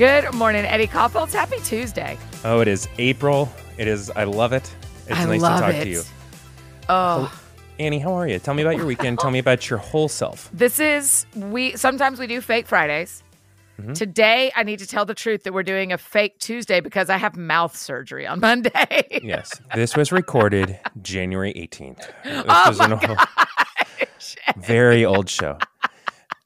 Good morning, Eddie Kaufholz. Happy Tuesday. Oh, it is April. It is. I love it. It's I nice to talk it. to you. Oh, Annie, how are you? Tell me about your weekend. Tell me about your whole self. this is we. Sometimes we do fake Fridays. Mm-hmm. Today, I need to tell the truth that we're doing a fake Tuesday because I have mouth surgery on Monday. Yes, this was recorded January 18th. This Oh was an old, very old show.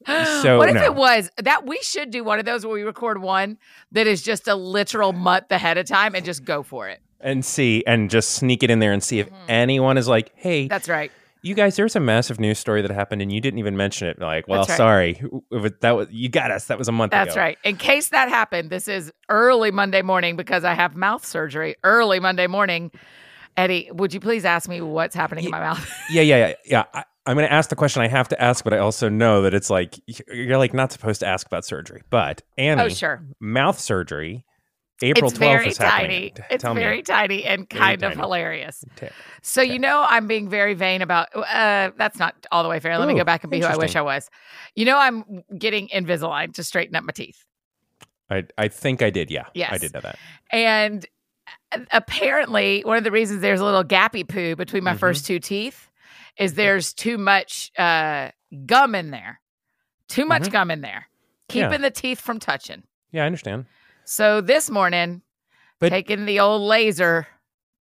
So what if no. it was that we should do one of those where we record one that is just a literal month ahead of time and just go for it? and see and just sneak it in there and see if Mm-hmm. anyone is like, "Hey, That's right. you guys, there's a massive news story that happened and you didn't even mention it." Like, well, right. sorry, that was you got us. That was a month That's ago. right. In case that happened, this is early Monday morning because I have mouth surgery early Monday morning. Eddie, would you please ask me what's happening in my mouth? Yeah, yeah, yeah, yeah. I, I'm going to ask the question I have to ask, but I also know that it's like you're like not supposed to ask about surgery. But Annie, oh, sure. mouth surgery, April it's 12th very is happening. tiny. It's Tell very me. tiny and Very kind of tiny. hilarious. So you know I'm being very vain about uh that's not all the way fair. Let me go back and be who I wish. I was. You know I'm getting Invisalign to straighten up my teeth. I, I think I did. Yeah, I did know that. And uh, apparently one of the reasons there's a little gappy poo between my Mhm. first two teeth is there's too much uh gum in there. Too much Mhm. gum in there. Yeah. Keeping the teeth from touching. Yeah, I understand. So this morning But- taking the old laser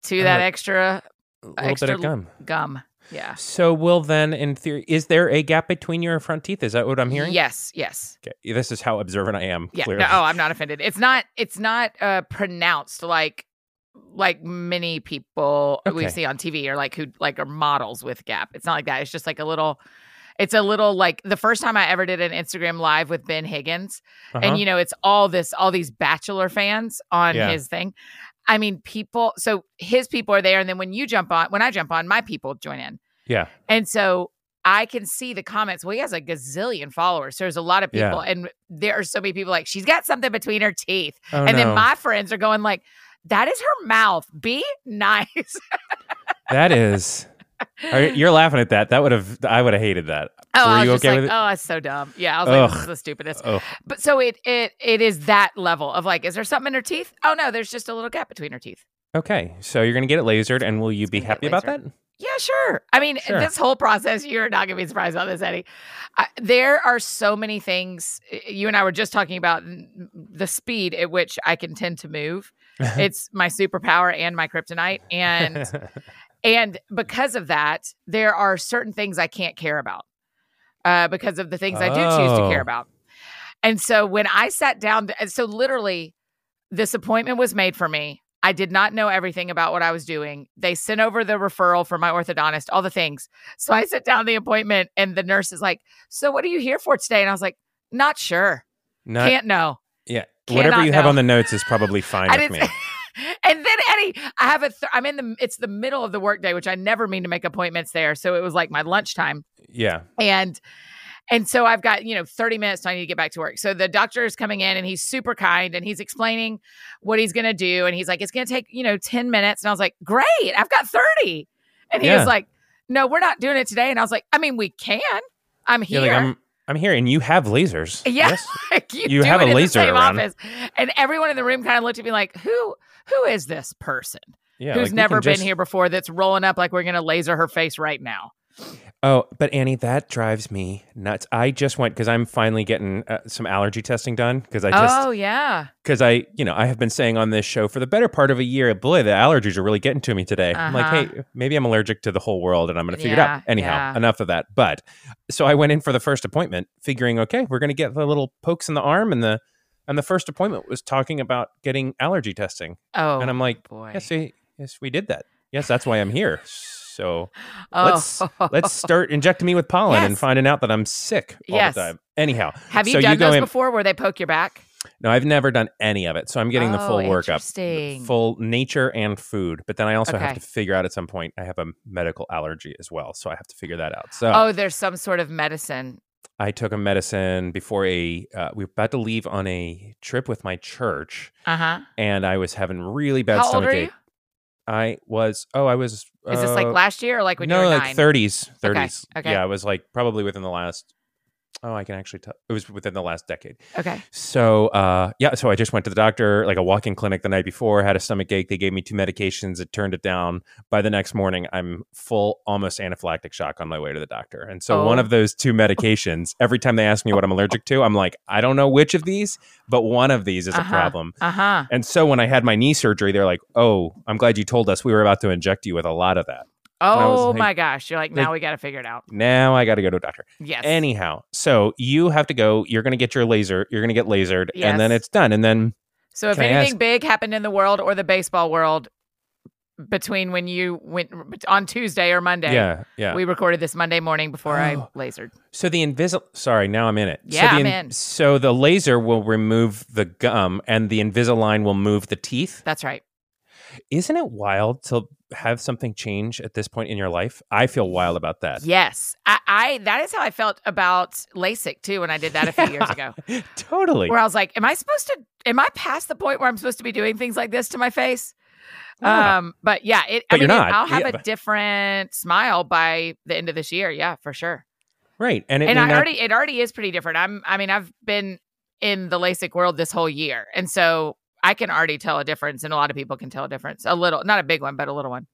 to that Uh, extra little extra bit of gum. gum. Yeah. So will then, in theory, is there a gap between your front teeth? Is that what I'm hearing? Yes, yes. Okay. This is how observant I am. Yeah. Clearly. No, oh, I'm not offended. It's not it's not uh pronounced like like many people we see on TV or like who like are models with Gap. It's not like that. It's just like a little it's a little like the first time I ever did an Instagram live with Ben Higgins Uh-huh. and you know it's all this all these bachelor fans on Yeah. his thing. I mean people so his people are there and then when you jump on when I jump on my people join in. yeah. And so I can see the comments. Well, he has a gazillion followers. So there's a lot of Yeah. people, and there are so many people like she's got something between her teeth. Oh, and then my friends are going like, "That is her mouth. Be nice." that is. You- You're laughing at that. That would have. I would have hated that. oh, Were I was you okay like, with it? "Oh, that's so dumb." Yeah, I was like, "This is the stupidest." Oh, But so it it it is that level of like, is there something in her teeth? Oh no, there's just a little gap between her teeth. okay. So you're gonna get it lasered, and will you be happy about that? Yeah, sure. I mean, Sure. this whole process, you're not going to be surprised about this, Eddie. I, there are so many things. You and I were just talking about the speed at which I can tend to move. it's my superpower and my kryptonite. And and because of that, there are certain things I can't care about uh, because of the things I do choose to care Oh. about. And so when I sat down, so literally, this appointment was made for me. I did not know everything about what I was doing. They sent over the referral for my orthodontist, all the things. So I sit down the appointment, and the nurse is like, "So what are you here for today?" And I was like, "Not sure. Not, Can't know." yeah. cannot Whatever you have on the notes is probably fine with me. and then Eddie, I have a. Th- I'm in the. It's the middle of the workday, which I never mean to make appointments there. So it was like my lunchtime, Yeah. and and so I've got you know 30 minutes. So I need to get back to work. So the doctor is coming in, and he's super kind, and he's explaining what he's gonna do, and he's like, it's gonna take you know 10 minutes, and I was like, great, I've got 30, and he Yeah. was like, no, we're not doing it today, and I was like, I mean, we can. I'm here. Like I'm. I'm here, and you have lasers. Yeah. Yes? you, You have a in the laser around. office. And everyone in the room kind of looked at me like, who who is this person Yeah. who's like, never been just- here before that's rolling up like we're gonna laser her face right now? Oh, but Annie, that drives me nuts. I just went because I'm finally getting uh, some allergy testing done because I just oh yeah. because I, you know, I have been saying on this show for the better part of a year, boy, the allergies are really getting to me today. I'm like, Uh-huh. hey, maybe I'm allergic to the whole world and I'm going to figure it out. Anyhow, yeah. enough of that. But so I went in for the first appointment figuring, okay, we're going to get the little pokes in the arm and the, and the first appointment was talking about getting allergy testing. Oh and I'm like, boy. yes, we, yes, we did that. Yes, that's why I'm here. So oh. let's let's start injecting me with pollen and finding out that I'm sick all Yes. the time. Anyhow, Have you so done you those in- before where they poke your back? no, I've never done any of it. So I'm getting the Oh, full workup, interesting. full nature and food. But then I also Okay. have to figure out at some point I have a medical allergy as well, so I have to figure that out. So Oh, there's some sort of medicine. I took a medicine before a. Uh, we were about to leave on a trip with my church, Uh huh. and I was having really bad How stomach ache. I was. Oh, I was. Is this like uh, last year or like when no, you were like nine? thirties, Okay, thirties. okay. Yeah, I was like probably within the last Oh, I can actually tell. It was within the last decade. Okay. So, uh, yeah. So I just went to the doctor, like a walk-in clinic the night before. Had a stomach ache. They gave me two medications. It turned it down. By the next morning, I'm full, almost anaphylactic shock on my way to the doctor. And so one Oh. of those two medications, every time they ask me what I'm allergic to, I'm like, I don't know which of these, but one of these is a Uh-huh. problem. Uh huh. And so when I had my knee surgery, they're like, "Oh, I'm glad you told us. We were about to inject you with a lot of that. I Oh like- my gosh. You're like, like- now we got to figure it out. Now I got to go to a doctor." Yes. Anyhow, so you have to go. You're going to get your laser. You're going to get lasered, and then it's done. And then so if anything ask- big happened in the world or the baseball world between when you went on Tuesday or Monday, yeah, yeah. we recorded this Monday morning before I Oh. lasered. so the invisible. Sorry, now I'm in it. Yeah, so the I'm in. So the laser will remove the gum, and the Invisalign will move the teeth. That's right. Isn't it wild to have something change at this point in your life? I feel wild about that. Yes. I, I that is how I felt about LASIK too when I did that a few years ago. totally. Where I was like, Am I supposed to am I past the point where I'm supposed to be doing things like this to my face? Yeah. Um, but yeah, it But I mean you're it- not. I'll have Yeah, a but- different smile by the end of this year. Yeah, for sure. right, and it and I not- already it already is pretty different. I'm I mean, I've been in the LASIK world this whole year. And so I can already tell a difference, and a lot of people can tell a difference. A little, not a big one, but a little one.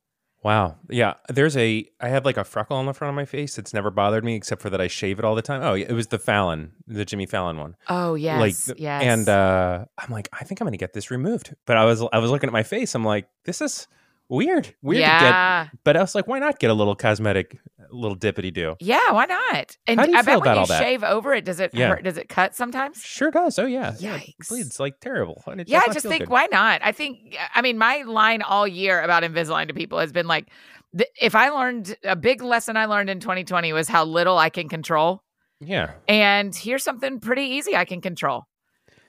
Wow. Yeah. There's a I have like a freckle on the front of my face. It's never bothered me except for that I shave it all the time. Oh, it was the Fallon, the Jimmy Fallon one. Oh yes, Like th- yes. And uh I'm like, I think I'm gonna get this removed. But I was I was looking at my face. I'm like, this is weird. Weird to get but I was like, why not get a little cosmetic little dippity do? yeah. Why not? And How do you I feel bet when you all that? shave over it, does it Yeah. hurt? Does it cut sometimes? Sure does. Oh yeah. Yeah, it Yikes. bleeds like terrible. and it Yeah, I just think good. why not? I think I mean my line all year about Invisalign to people has been like, th- if I learned a big lesson I learned in 2020 was how little I can control. Yeah. And here's something pretty easy I can control.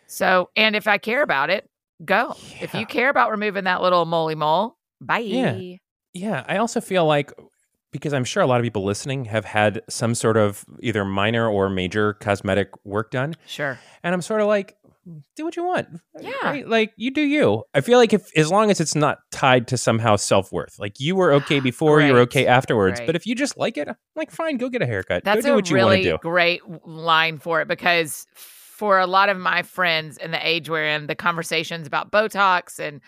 So, and if I care about it, go. If you care about removing that little moly mole, bye. Yeah. Yeah, I also feel like because I'm sure a lot of people listening have had some sort of either minor or major cosmetic work done, Sure. and I'm sort of like, do what you want. Yeah. Right? Like you do you. I feel like if as long as it's not tied to somehow self worth, like you were okay before, you're okay afterwards. Great. But if you just like it, I'm like fine, go get a haircut. That's go do a what you want to really do. great line for it because for a lot of my friends in the age we're in, the conversations about Botox and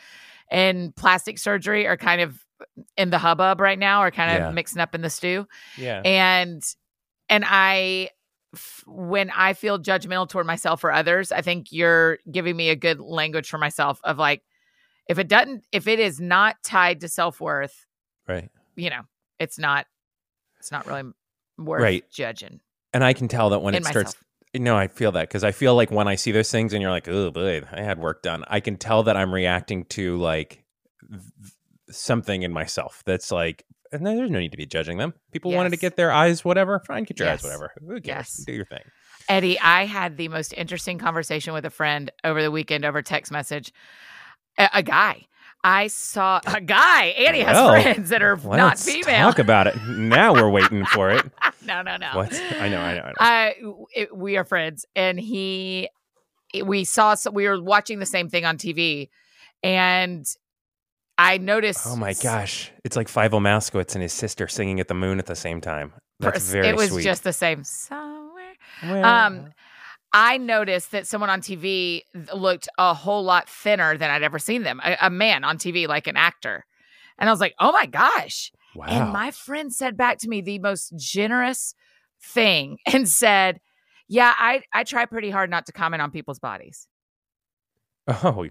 and plastic surgery are kind of in the hubbub right now, are kind of Yeah. mixing up in the stew. Yeah. and and i f- when i feel judgmental toward myself or others i think you're giving me a good language for myself of like if it doesn't if it is not tied to self-worth right. you know it's not it's not really worth Right. judging And I can tell that when in it starts myself No, I feel that because I feel like when I see those things and you're like, oh boy, I had work done. I can tell that I'm reacting to like th- something in myself that's like, and there's no need to be judging them. People wanted to get their eyes, whatever. Fine, get your eyes, whatever. Who cares? Yes. Do your thing. eddie i had the most interesting conversation with a friend over the weekend over text message a, a guy i saw a guy annie has Well, friends that are not Let's female talk about it. Now we're waiting for it. no no no What? I know, I know, I know. I it, we are friends, and he we saw so we were watching the same thing on TV, and I noticed. oh my gosh. It's like Fievel Mousekewitz and his sister singing at the moon at the same time. That's very It was sweet. just the same somewhere. Well, um, I noticed that someone on TV looked a whole lot thinner than I'd ever seen them. A, a man on TV, like an actor, and I was like, "Oh my gosh!" wow. And my friend said back to me the most generous thing and said, "Yeah, I I try pretty hard not to comment on people's bodies." oh,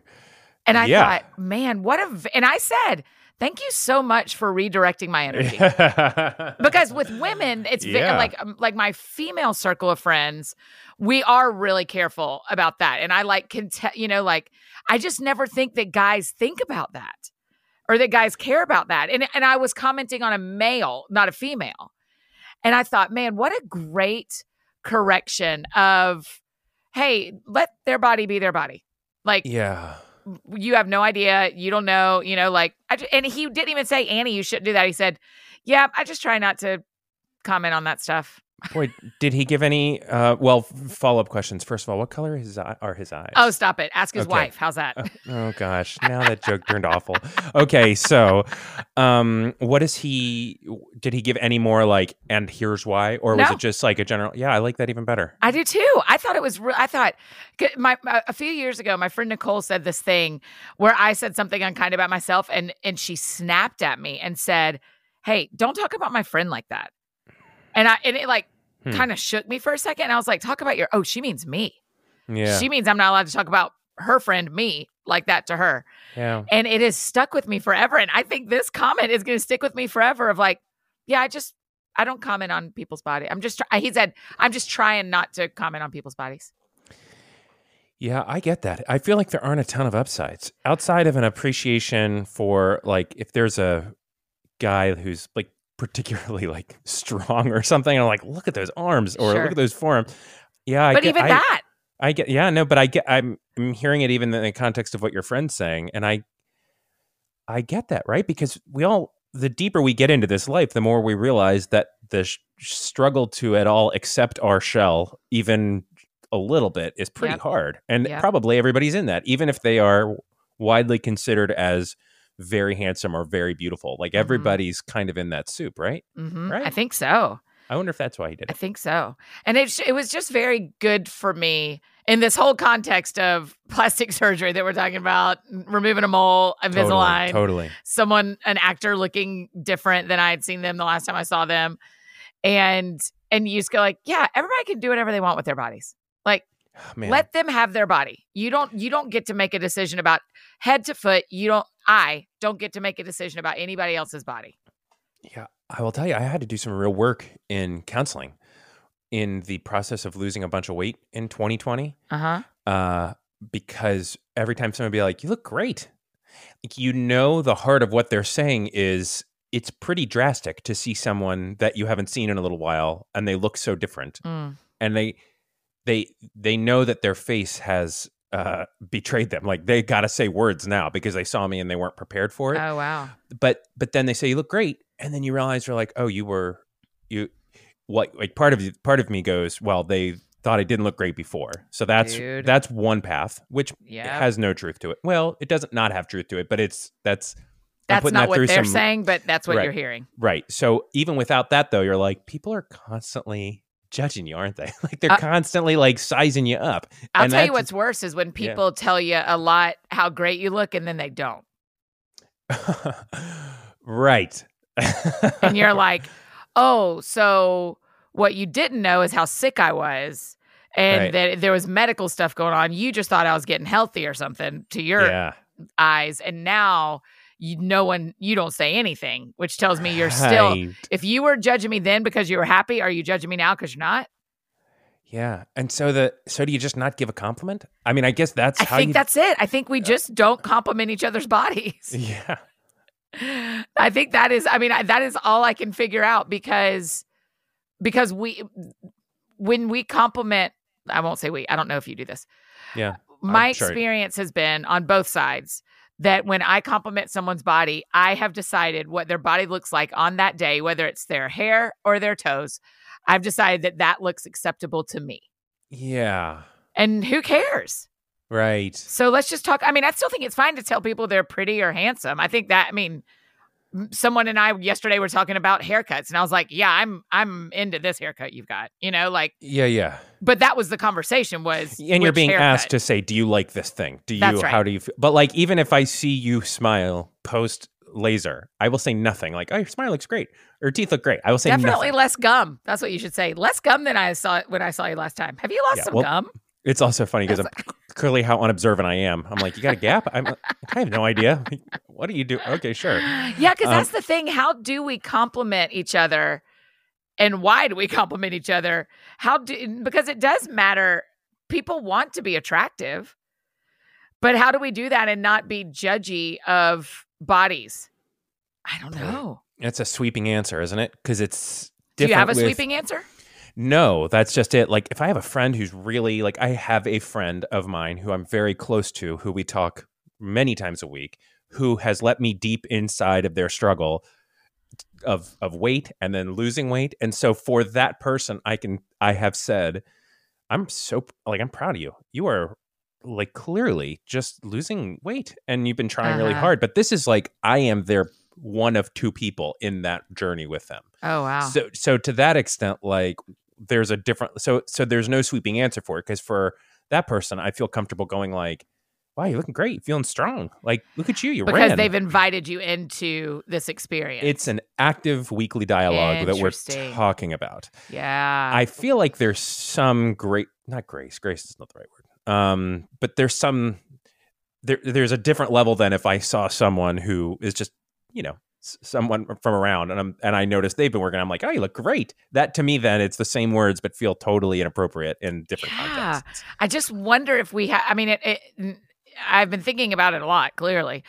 And I Yeah. thought, man, what a. v-" And I said, thank you so much for redirecting my energy. because with women, it's Yeah. like um, like my female circle of friends, we are really careful about that. And I like can you know like I just never think that guys think about that or that guys care about that. And and I was commenting on a male, not a female. And I thought, man, what a great correction of hey, let their body be their body. Like yeah. You have no idea. You don't know, you know, like, I, ju- and he didn't even say, Annie, you shouldn't do that. He said, yeah, I just try not to comment on that stuff. Boy, did he give any? Uh, well, follow up questions. First of all, what color his eye, are his eyes? Oh, stop it. Ask his Okay. wife. How's that? Oh gosh, now that joke turned awful. Okay, so um what is he did he give any more like and here's why or was No. it just like a general Yeah, I like that even better. I do too. I thought it was. Re- I thought my, my a few years ago, my friend Nicole said this thing where I said something unkind about myself, and and she snapped at me and said, "Hey, don't talk about my friend like that." And I and it like Hmm. kind of shook me for a second. And I was like, "Talk about your." Oh, she means me. Yeah. She means I'm not allowed to talk about her friend me like that to her. yeah. And it has stuck with me forever. And I think this comment is going to stick with me forever. Of like, yeah, I just I don't comment on people's body. I'm just try- he said I'm just trying not to comment on people's bodies. Yeah, I get that. I feel like there aren't a ton of upsides outside of an appreciation for like if there's a guy who's like particularly like strong or something. I'm like, look at those arms or Sure. look at those forearms. Yeah, I but get, even I, that, I get. Yeah, no, but I get. I'm I'm hearing it even in the context of what your friend's saying, and I I get that right because we all the deeper we get into this life, the more we realize that the sh- struggle to at all accept our shell, even a little bit, is pretty Yep. hard. And Yep. probably everybody's in that, even if they are widely considered as very handsome or very beautiful. Like Mhm. everybody's kind of in that soup, right? Mhm. I think so. I wonder if that's why he did it. I think so. And it it was just very good for me in this whole context of plastic surgery that we're talking about, removing a mole, Invisalign, Totally. totally. someone, an actor looking different than I had seen them the last time I saw them, and and you just go like, yeah, everybody can do whatever they want with their bodies. Like, Man. let them have their body. You don't you don't get to make a decision about head to foot. You don't. I don't get to make a decision about anybody else's body. Yeah, I will tell you, I had to do some real work in counseling in the process of losing a bunch of weight in 2020. Uh huh. Uh, because every time someone would be like, "You look great," like you know, the heart of what they're saying is it's pretty drastic to see someone that you haven't seen in a little while and they look so different, Mm. and they they they know that their face has uh betrayed them like they got to say words now because they saw me and they weren't prepared for it Oh wow. but but then they say you look great and then you realize you're like oh you were you what like part of part of me goes well they thought i didn't look great before so that's Dude. that's one path which Yeah. has no truth to it well it doesn't not have truth to it but it's that's That's not that what they're some- saying, but that's what Right. you're hearing. right so even without that though you're like people are constantly judging you aren't they like they're Uh, constantly like sizing you up I'll And tell you what's worse is when people tell you a lot how great you look and then they don't. right And you're like, oh, so what you didn't know is how sick I was and Right. that there was medical stuff going on. You just thought I was getting healthy or something to your yeah eyes. And now you no one you don't say anything, which tells me you're still Right. if you were judging me then because you were happy, are you judging me now because you're not? Yeah. And so the so do you just not give a compliment? I mean, I guess that's I think you that's it. I think we uh, just don't compliment each other's bodies. Yeah. I think that is I mean I, that is all I can figure out because because we when we compliment I won't say we I don't know if you do this. Yeah. My sure. experience has been on both sides that when I compliment someone's body, I have decided what their body looks like on that day, whether it's their hair or their toes. I've decided that that looks acceptable to me. Yeah. And who cares? Right. So let's just talk. I mean, I still think it's fine to tell people they're pretty or handsome. I think that. I mean, someone and I yesterday were talking about haircuts, and I was like, "Yeah, I'm I'm into this haircut you've got." You know, like, Yeah, yeah. but that was the conversation was, And you're being haircut? asked to say, "Do you like this thing? Do you right. how do you feel?" But like even if I see you smile post laser, I will say nothing. Like, "Oh, your smile looks great." Or your teeth look great. I will say Definitely nothing. less gum. That's what you should say. Less gum than I saw when I saw you last time. Have you lost Yeah, some well, gum? It's also funny because I'm clearly how unobservant I am. I'm like, "You got a gap?" I'm I have no idea. what do you do? Okay, sure. Yeah, because Um, that's the thing. How do we compliment each other, and why do we compliment each other? How do because it does matter. People want to be attractive, but how do we do that and not be judgy of bodies? I don't know. It's a sweeping answer, isn't it? Because it's Do you have a with- sweeping answer? No, that's just it. Like if I have a friend who's really like I have a friend of mine who I'm very close to who we talk many times a week who has let me deep inside of their struggle of of weight and then losing weight. And so for that person, I can I have said, I'm so like I'm proud of you. You are like clearly just losing weight and you've been trying really Uh-huh. hard. But this is like I am their one of two people in that journey with them. Oh wow. So so to that extent, like there's a different so so there's no sweeping answer for it because for that person, I feel comfortable going like, "Wow, you're looking great, feeling strong. Like, look at you, you because ran." they've invited you into this experience. it's an active weekly dialogue that we're talking about. yeah. I feel like there's some great, not grace. Grace is not the right word. Um, but there's some there. There's a different level than if I saw someone who is just you know someone from around and I'm and I noticed they've been working. I'm like, oh, you look great. That to me, then it's the same words but feel totally inappropriate in different Yeah. contexts. I just wonder if we have. I mean, it, it. I've been thinking about it a lot, clearly,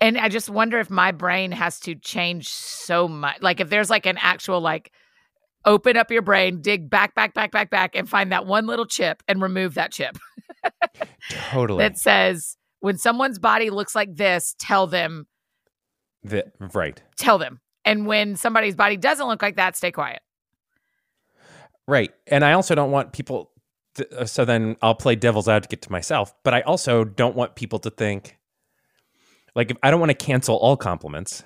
and I just wonder if my brain has to change so much. Like, if there's like an actual like, open up your brain, dig back, back, back, back, back, and find that one little chip and remove that chip Totally. that says when someone's body looks like this, tell them, The- right. tell them, and when somebody's body doesn't look like that, stay quiet. Right. And I also don't want people to, uh, so then I'll play devil's advocate to myself, but I also don't want people to think like if I don't want to cancel all compliments.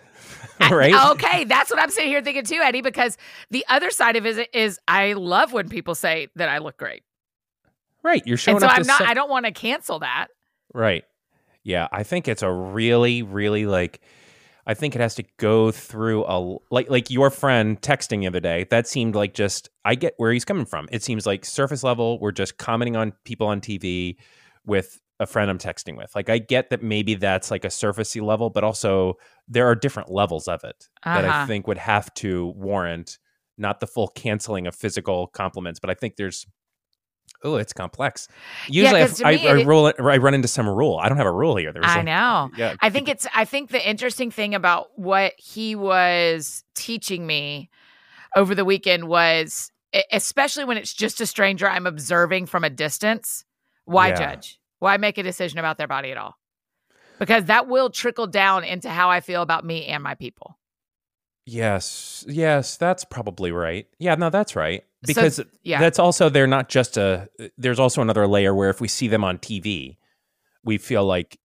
right? Okay, that's what I'm sitting here thinking too, Eddie. Because the other side of it is, I love when people say that I look great. Right. You're showing and so up I'm not. some- I don't want to cancel that. Right. Yeah, I think it's a really, really like. I think it has to go through a like like your friend texting the other day. That seemed like just I get where he's coming from. It seems like surface level. We're just commenting on people on TV with a friend I'm texting with. Like I get that maybe that's like a surfacey level, but also there are different levels of it that I Uh-huh. think would have to warrant not the full canceling of physical compliments, but I think there's oh, it's complex. Usually, to I, me, I, I it- rule I run into some rule. I don't have a rule here. There's I like- know. Yeah, I think it's. I think the interesting thing about what he was teaching me over the weekend was, especially when it's just a stranger I'm observing from a distance. Why Yeah. judge? Why make a decision about their body at all? Because that will trickle down into how I feel about me and my people. Yes, yes, that's probably right. Yeah, no, that's right. So, Because yeah. that's also they're not just a. There's also another layer where if we see them on TV, we feel like,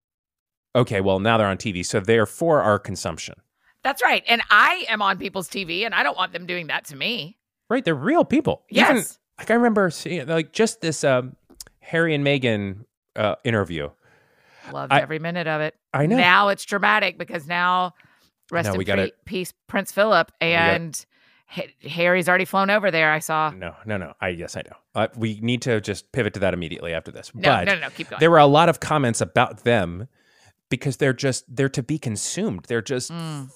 okay, well now they're on TV, so they're for our consumption, That's right. And I am on people's TV and I don't want them doing that to me. right? They're real people. Even- Yes. like I remember seeing like just this um, Harry and Meghan uh, interview. Loved I- every minute of it. I know. Now it's dramatic because now rest No, in gotta- peace, Prince Philip, and Ha- Harry's already flown over there. I saw. no, no, no. I yes, I know. Uh, we need to just pivot to that immediately after this. No, but no, no, no. Keep going. there were a lot of comments about them because they're just they're to be consumed. They're just Mm,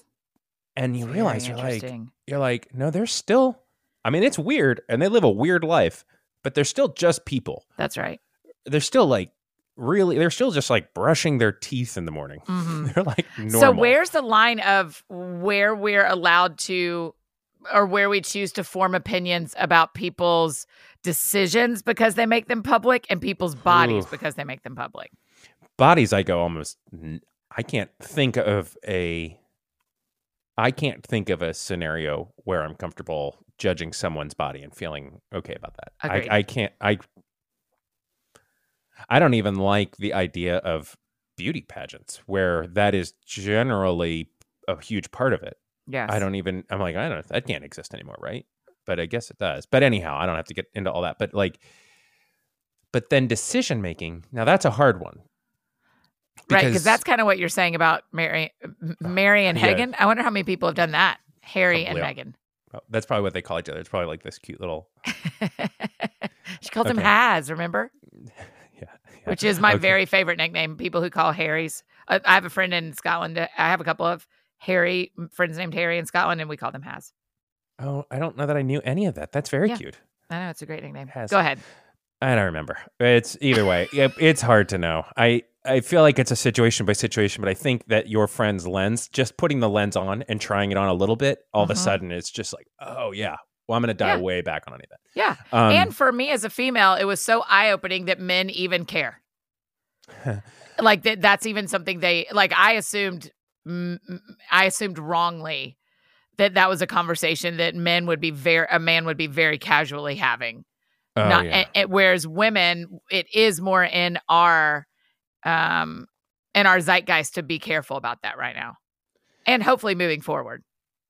and you very realize you're like you're like no, they're still. I mean, it's weird, and they live a weird life, but they're still just people. That's right. They're still like really. They're still just like brushing their teeth in the morning. Mhm. They're like normal. So where's the line of where we're allowed to or where we choose to form opinions about people's decisions because they make them public and people's bodies Oof. because they make them public? bodies? I go almost. I can't think of a. I can't think of a scenario where I'm comfortable judging someone's body and feeling okay about that. I, I can't. I. I don't even like the idea of beauty pageants where that is generally a huge part of it. Yes. I don't even. I'm like, I don't. That can't exist anymore, right? But I guess it does. But anyhow, I don't have to get into all that. But like, but then decision making. Now that's a hard one. Right, because that's kind of what you're saying about Mary, oh, Mary and Yeah. Hagen. I wonder how many people have done that. Harry Probably and Meghan. oh, that's probably what they call each other. It's probably like this cute little. she calls him Okay. Has, remember? Which is my Okay. very favorite nickname. People who call Harry's. I, have a friend in Scotland. I have a couple of Harry friends named Harry in Scotland, and we call them Has. Oh, I don't know that I knew any of that. That's very Yeah. cute. I know it's a great nickname. Has. Go ahead. I don't remember. It's either way. It's hard to know. I I feel like it's a situation by situation, but I think that your friend's lens, just putting the lens on and trying it on a little bit, all of a Mhm. sudden it's just like, oh yeah. Well, I'm going to dial Yeah. way back on any of that. Yeah. Um, and for me as a female, it was so eye opening that men even care. like that. That's even something they like. I assumed. mm, I assumed wrongly that that was a conversation that men would be very a man would be very casually having. Oh, Not, yeah. and- and whereas women, it is more in our um in our zeitgeist to be careful about that right now, and hopefully moving forward.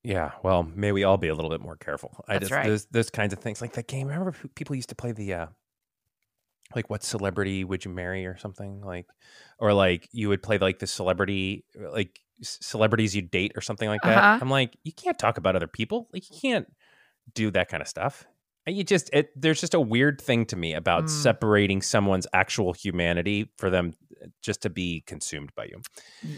Yeah, well, may we all be a little bit more careful. I That's just right. those those kinds of things like that game. Remember who- people used to play the uh like what celebrity would you marry or something like or like you would play like the celebrity like c- celebrities you date or something like that. Uh-huh. I'm like you can't talk about other people. Like you can't do that kind of stuff. And You just it there's just a weird thing to me about Mm. separating someone's actual humanity for them uh, just to be consumed by you.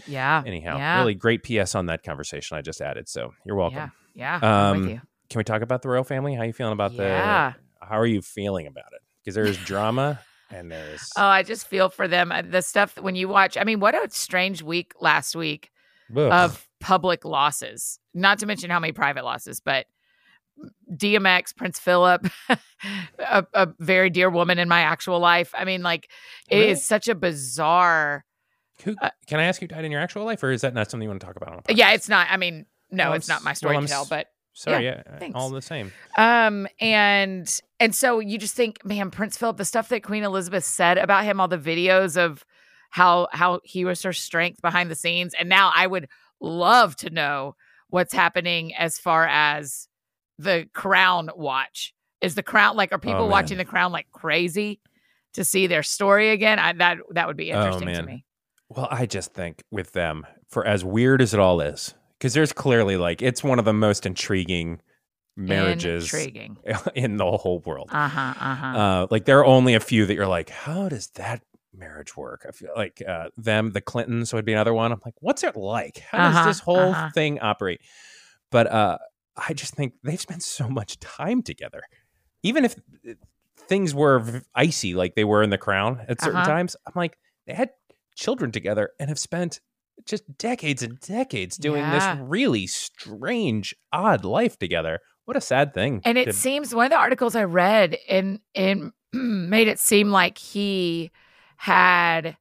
Yeah. Anyhow, Yeah. really great PS on that conversation I just added. So you're welcome. Yeah. Yeah. Um, you. Can we talk about the royal family? How you feeling about Yeah. the? How are you feeling about it? Because there's drama and there's. Oh, I just feel for them. Uh, The stuff when you watch, I mean, what a strange week last week Ugh. of public losses. Not to mention how many private losses, but DMX, Prince Philip, a, a very dear woman in my actual life. I mean, like, it is Really? such a bizarre. Who, uh, can I ask who died in your actual life, or is that not something you want to talk about? On a Yeah, it's not. I mean, no, Well, it's not my story well, to tell, but sorry. Yeah, thanks. all the same. Um and and so you just think, man, Prince Philip, the stuff that Queen Elizabeth said about him, all the videos of how how he was her strength behind the scenes, and now I would love to know what's happening as far as the Crown watch. Is the Crown like are people Oh, watching the Crown like crazy to see their story again? I, that that would be Oh, interesting to me. Well, I just think with them, for as weird as it all is, because there's clearly like it's one of the most intriguing marriages Intriguing. in the whole world. Uh huh. Uh huh. Uh, like there are only a few that you're like, how does that marriage work? I feel like uh, them, the Clintons would be another one. I'm like, what's it like? How Uh-huh, does this whole uh-huh. thing operate? But uh, I just think they've spent so much time together. Even if uh, things were icy like they were in The Crown at certain Uh-huh. times, I'm like, they had children together and have spent just decades and decades doing Yeah. this really strange, odd life together. What a sad thing. And it to- seems one of the articles I read in in made it seem like he had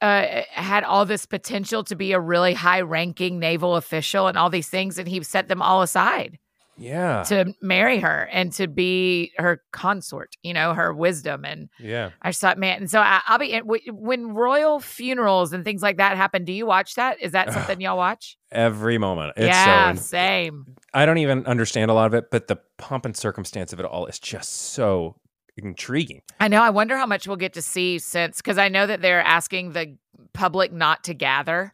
uh, had all this potential to be a really high ranking naval official and all these things, and he set them all aside yeah. to marry her and to be her consort. You know, her wisdom and yeah. I just thought, man. And so I, I'll be w- when royal funerals and things like that happen. Do you watch that? Is that something y'all watch? Every moment. It's yeah, so same. I don't even understand a lot of it, but the pomp and circumstance of it all is just so intriguing. I know. I wonder how much we'll get to see since, because I know that they're asking the public not to gather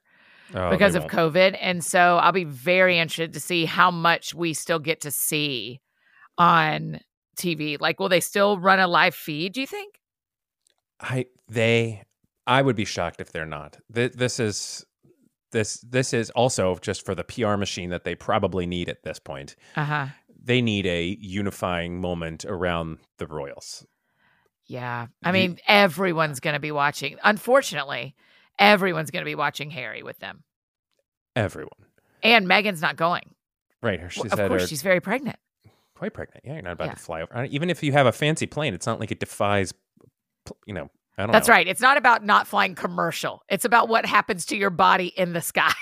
Oh, because of won't. COVID. And so I'll be very interested to see how much we still get to see on TV. Like, will they still run a live feed, do you think? I they I would be shocked if they're not. Th- This is this this is also just for the PR machine that they probably need at this point. Uh huh. They need a unifying moment around the royals. Yeah. I mean, everyone's going to be watching. Unfortunately, everyone's going to be watching Harry with them. Everyone. And Meghan's not going. Right. Her she Well, of course, her- she's very pregnant. quite pregnant. Yeah, you're not about Yeah. to fly over. Even if you have a fancy plane, it's not like it defies you know, That's know. right. It's not about not flying commercial. It's about what happens to your body in the sky.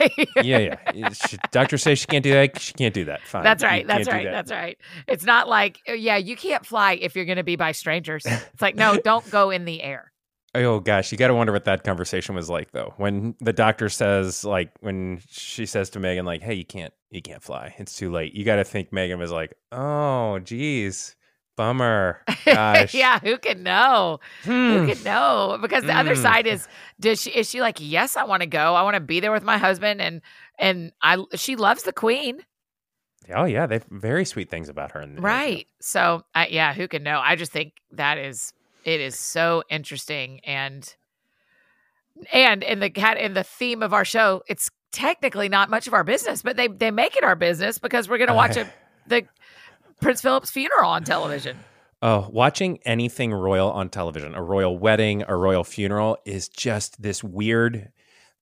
yeah, yeah. It- she- doctor says she can't do that. She can't do that. Fine. That's You right. That's right. that. That's right. It's not like, oh, yeah, you can't fly if you're going to be by strangers. It's like, no, don't go in the air. Oh gosh, you got to wonder what that conversation was like though. When the doctor says like when she says to Meghan like, "Hey, you can't you can't fly. It's too late." You got to think Meghan was like, "Oh, geez. Bummer." Gosh. yeah, who can know? Hmm. Who can know? Because the other Mm. side is, does she is she like, yes, I want to go. I want to be there with my husband, and and I she loves the queen, Oh yeah, they have very sweet things about her in the right? So I, yeah, who can know? I just think that is it is so interesting and and in the cat in the theme of our show, it's technically not much of our business, but they they make it our business because we're going to watch a, the Prince Philip's funeral on television. Oh, watching anything royal on television, a royal wedding, a royal funeral is just this weird,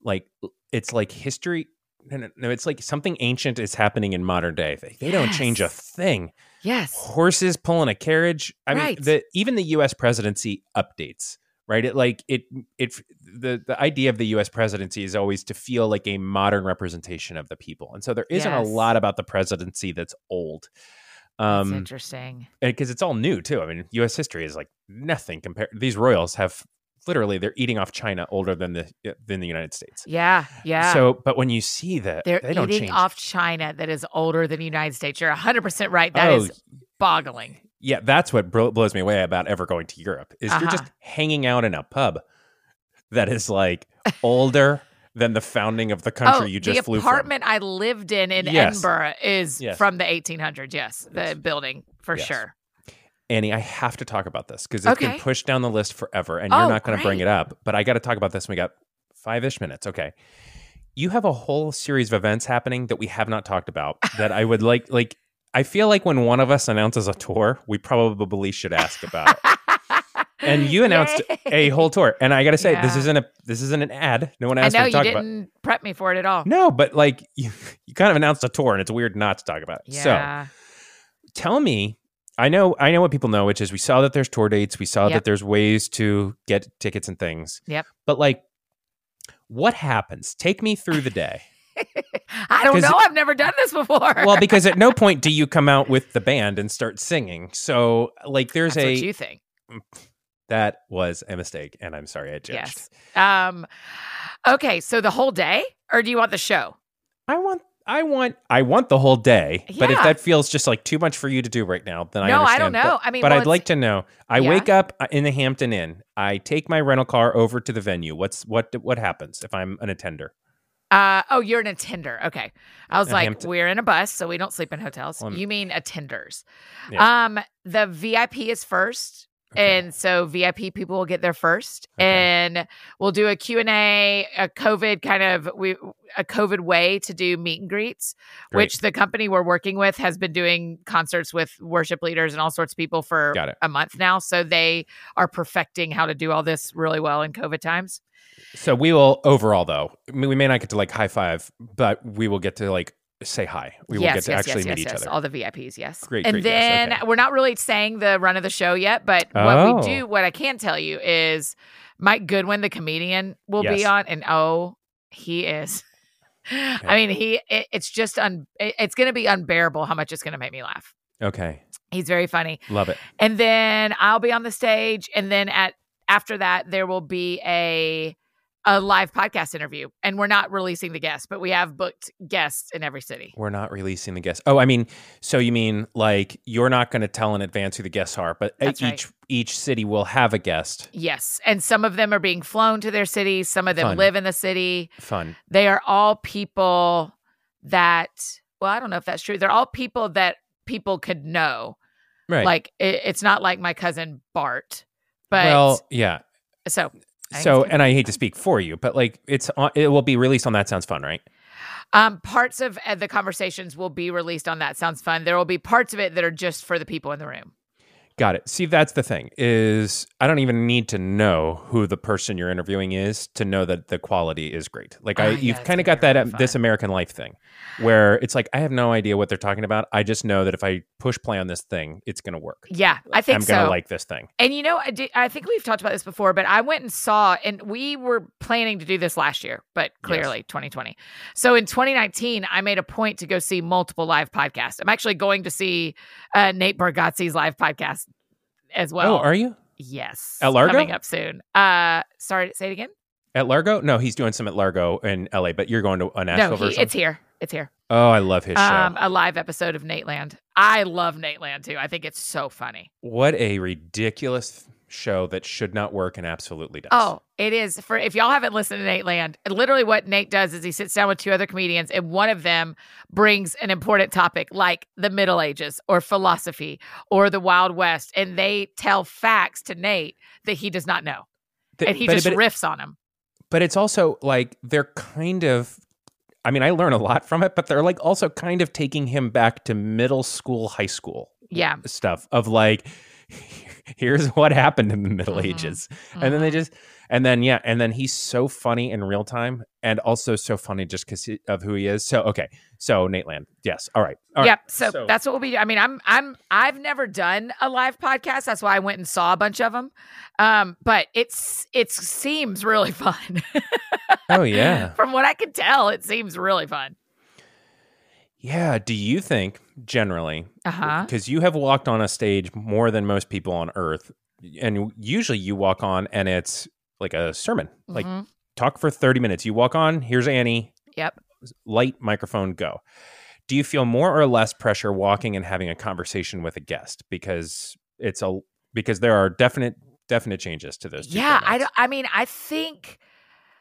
like it's like history. No, no, no, it's like something ancient is happening in modern day. They, they don't change a thing. Yes. Horses pulling a carriage. I Right. mean, the even the U.S. presidency updates right? It like it it the the idea of the U.S. presidency is always to feel like a modern representation of the people, and so there isn't Yes. a lot about the presidency that's old. That's Um, interesting. because it's all new too. I mean, U.S. history is like nothing compared. These royals have literally they're eating off China older than the than the United States. Yeah, yeah. So, but when you see that they're they don't eating change. off China that is older than the United States. You're 100% right. That is Oh, boggling. yeah, that's what blows me away about ever going to Europe is you're just Uh-huh. hanging out in a pub that is like older than the founding of the oh, country oh, you just flew from. the apartment I lived in in Yes. Edinburgh is Yes. from the 1800s. Yes, the Yes. building for sure. Annie, I have to talk about this because it's been pushed down the list forever, and Oh, you're not going to bring it up. But I got to talk about this. We got five ish minutes. Okay. You have a whole series of events happening that we have not talked about that I would like. Like, I feel like when one of us announces a tour, we probably should ask about it. And you announced Yay. a whole tour, and I got to say, this isn't a this isn't an ad. No one I asked know me to talk about. It. You didn't prep me for it at all. No, but like you, you kind of announced a tour, and it's weird not to talk about it. So Yeah. tell me. I know, I know what people know, which is we saw that there's tour dates. We saw Yep. that there's ways to get tickets and things. Yep. But like, what happens? Take me through the day. I don't know. I've never done this before. well, because at no point do you come out with the band and start singing. So like, there's That's a what you think. That was a mistake, and I'm sorry I judged. Yes. Um. Okay. So the whole day, or do you want the show? I want I want I want the whole day. But if that feels just like too much for you to do right now, then I No, I don't know. But, I mean, but well, I'd like to know. I Yeah. wake up uh, in the Hampton Inn. I take my rental car over to the venue. What's what what happens if I'm an attender? Uh. Oh, you're an attender. Okay. I was A like, Hampton- we're in a bus, so we don't sleep in hotels. You mean attenders? Yeah. Um. The VIP is first. Okay. And so VIP people will get there first, Okay. and we'll do a Q and A, a COVID kind of we a COVID way to do meet and greets, Great. which the company we're working with has been doing concerts with worship leaders and all sorts of people for a month now. So they are perfecting how to do all this really well in COVID times. So we will overall though. I mean, we may not get to like high five, but we will get to like say hi. We will get to yes, actually yes, meet yes, each yes. other. All the VIPs, yes. Great, And great, yes, then okay. we're not really saying the run of the show yet, but what Oh. we do, oh. what I can tell you is Mike Goodwin, the comedian, will be on, and oh, he is. I mean, he. It, it's just un. it- It's going to be unbearable how much it's going to make me laugh. okay. He's very funny, Love it. and then I'll be on the stage, and then at after that there will be a a live podcast interview, and we're not releasing the guests, but we have booked guests in every city. We're not releasing the guests. Oh, I mean, so you mean like you're not going to tell in advance who the guests are, but That's each right. each city will have a guest. Yes. And some of them are being flown to their city, Some of them Fun. live in the city. Fun. They are all people that, well, I don't know if that's true. They're all people that people could know. Right. Like, it, it's not like my cousin Bart. But well, yeah. so, So, and I hate to speak for you, but like it's on, it will be released on that sounds fun, right? um, parts of uh, the conversations will be released on that. Sounds fun. There will be parts of it that are just for the people in the room. Got it. See, that's the thing is I don't even need to know who the person you're interviewing is to know that the quality is great. Like Ah, I, yeah, you've kind of got that um, this. American Life thing, where it's like I have no idea what they're talking about. I just know that if I push play on this thing, it's going to work. Yeah, I think I'm so. going to like this thing. And you know, I, did, I think we've talked about this before, but I went and saw, and we were planning to do this last year, but clearly 2020. So in 2019, I made a point to go see multiple live podcasts. I'm actually going to see uh, Nate Bargatze's live podcast as well. oh, are you yes, At Largo? coming up soon. Uh, sorry, say it again. at Largo? No, he's doing some at Largo in LA, but you're going to a Nashville no, he, version. it's here. It's here. oh, I love his show. Um, a live episode of Nateland. I love Nateland too. I think it's so funny. what a ridiculous show that should not work and absolutely does. Oh, it is for if y'all haven't listened to Nateland, literally what Nate does is he sits down with two other comedians and one of them brings an important topic like the Middle Ages or philosophy or the Wild West and they tell facts to Nate that he does not know. Th- And he but- just but- riffs on them. but it's also like they're kind of I mean, I learn a lot from it, but they're like also kind of taking him back to middle school, high school Yeah. stuff of like here's what happened in the Middle Mhm. Ages. And then they Mhm. just, and then, yeah. And then he's so funny in real time and also so funny just because of who he is. So, okay. So, Nateland. Yes. All right. All right. yep. So, that's what we'll be. I mean, I'm I'm I've never done a live podcast. That's why I went and saw a bunch of them. Um, but it's it seems really fun. Oh, yeah. From what I can tell, it seems really fun. Yeah. Do you think generally, Uh huh. because you have walked on a stage more than most people on earth, and usually you walk on and it's like a sermon, like Mhm. talk for 30 minutes. You walk on, here's Annie, Yep. light microphone go do you feel more or less pressure walking and having a conversation with a guest because it's a because there are definite definite changes to those Yeah, I don't. I mean, I think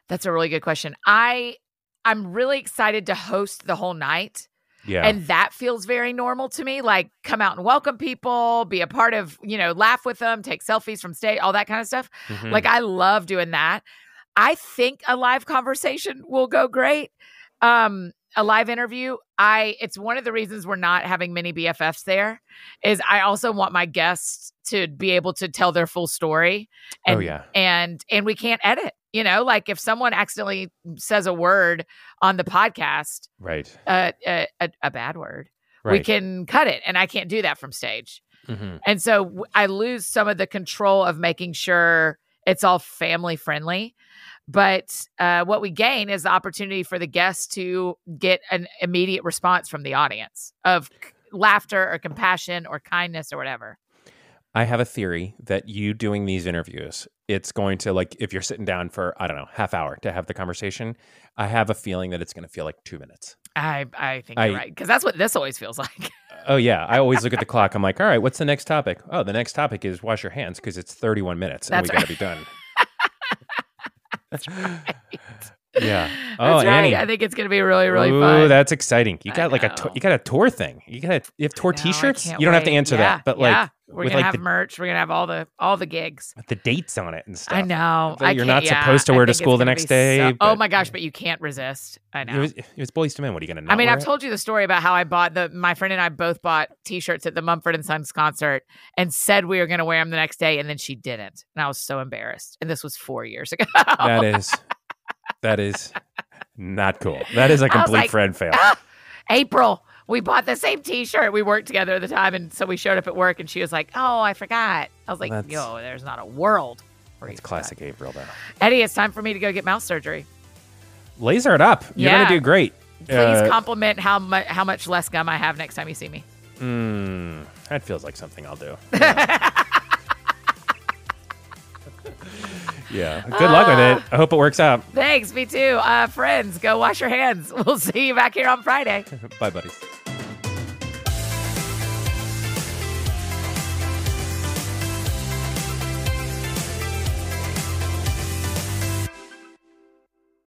that's a really good question. I I'm really excited to host the whole night. Yeah And that feels very normal to me. Like, come out and welcome people, be a part of, you know, laugh with them, take selfies from stage, all that kind of stuff. Mhm. Like, I love doing that. I think a live conversation will go great. Um, a live interview. I it's one of the reasons we're not having many BFFs there is I also want my guests to be able to tell their full story. And, oh yeah and and we can't edit. You know, like if someone accidentally says a word on the podcast, right uh, a, a, a bad word, we can cut it, and I can't do that from stage. Mhm. And so i lose some of the control of making sure it's all family friendly. But uh, what we gain is the opportunity for the guests to get an immediate response from the audience of c- laughter or compassion or kindness or whatever. i have a theory that you doing these interviews it's going to like if you're sitting down for i don't know half hour to have the conversation i have a feeling that it's going to feel like two minutes I I think I- you're right because that's what this always feels like. oh yeah i always look at the clock i'm like all right what's the next topic oh the next topic is wash your hands because it's 31 minutes and That's we got to be done Yeah. Oh, that's Oh, right. Annie. I think it's going to be really really Ooh, fun. that's exciting. You got like a to- you got a tour thing. You got a, you have tour I know, I T-shirts. You don't have to answer Yeah, that, but yeah. like we're gonna like have the, merch. We're gonna have all the all the gigs. with the dates on it and stuff. I know. I you're can't- yeah, supposed to wear to school the next day, so- oh my gosh! But you can't resist. I know. It was it was Boyz II Men. What are you gonna? Not I mean, I've it? told you the story about how I bought the. My friend and I both bought T-shirts at the Mumford and Sons concert and said we were going to wear them the next day, and then she didn't, and I was so embarrassed. And this was four years ago. that is that is not cool. That is a complete like, friend fail. Ah, April, we bought the same T-shirt. We worked together at the time, and so we showed up at work, and she was like, "Oh, I forgot." I was like, That's- "Yo, there's not a world." where It's you forgot." classic April though. Eddie, it's time for me to go get mouth surgery. Laser it up. You're Yeah. gonna do great. Please Uh, compliment how much how much less gum I have next time you see me. mm, that feels like something I'll do. Yeah. Good luck with it. I hope it works out. Thanks, me too. Uh, friends, go wash your hands. We'll see you back here on Friday. Bye, buddies.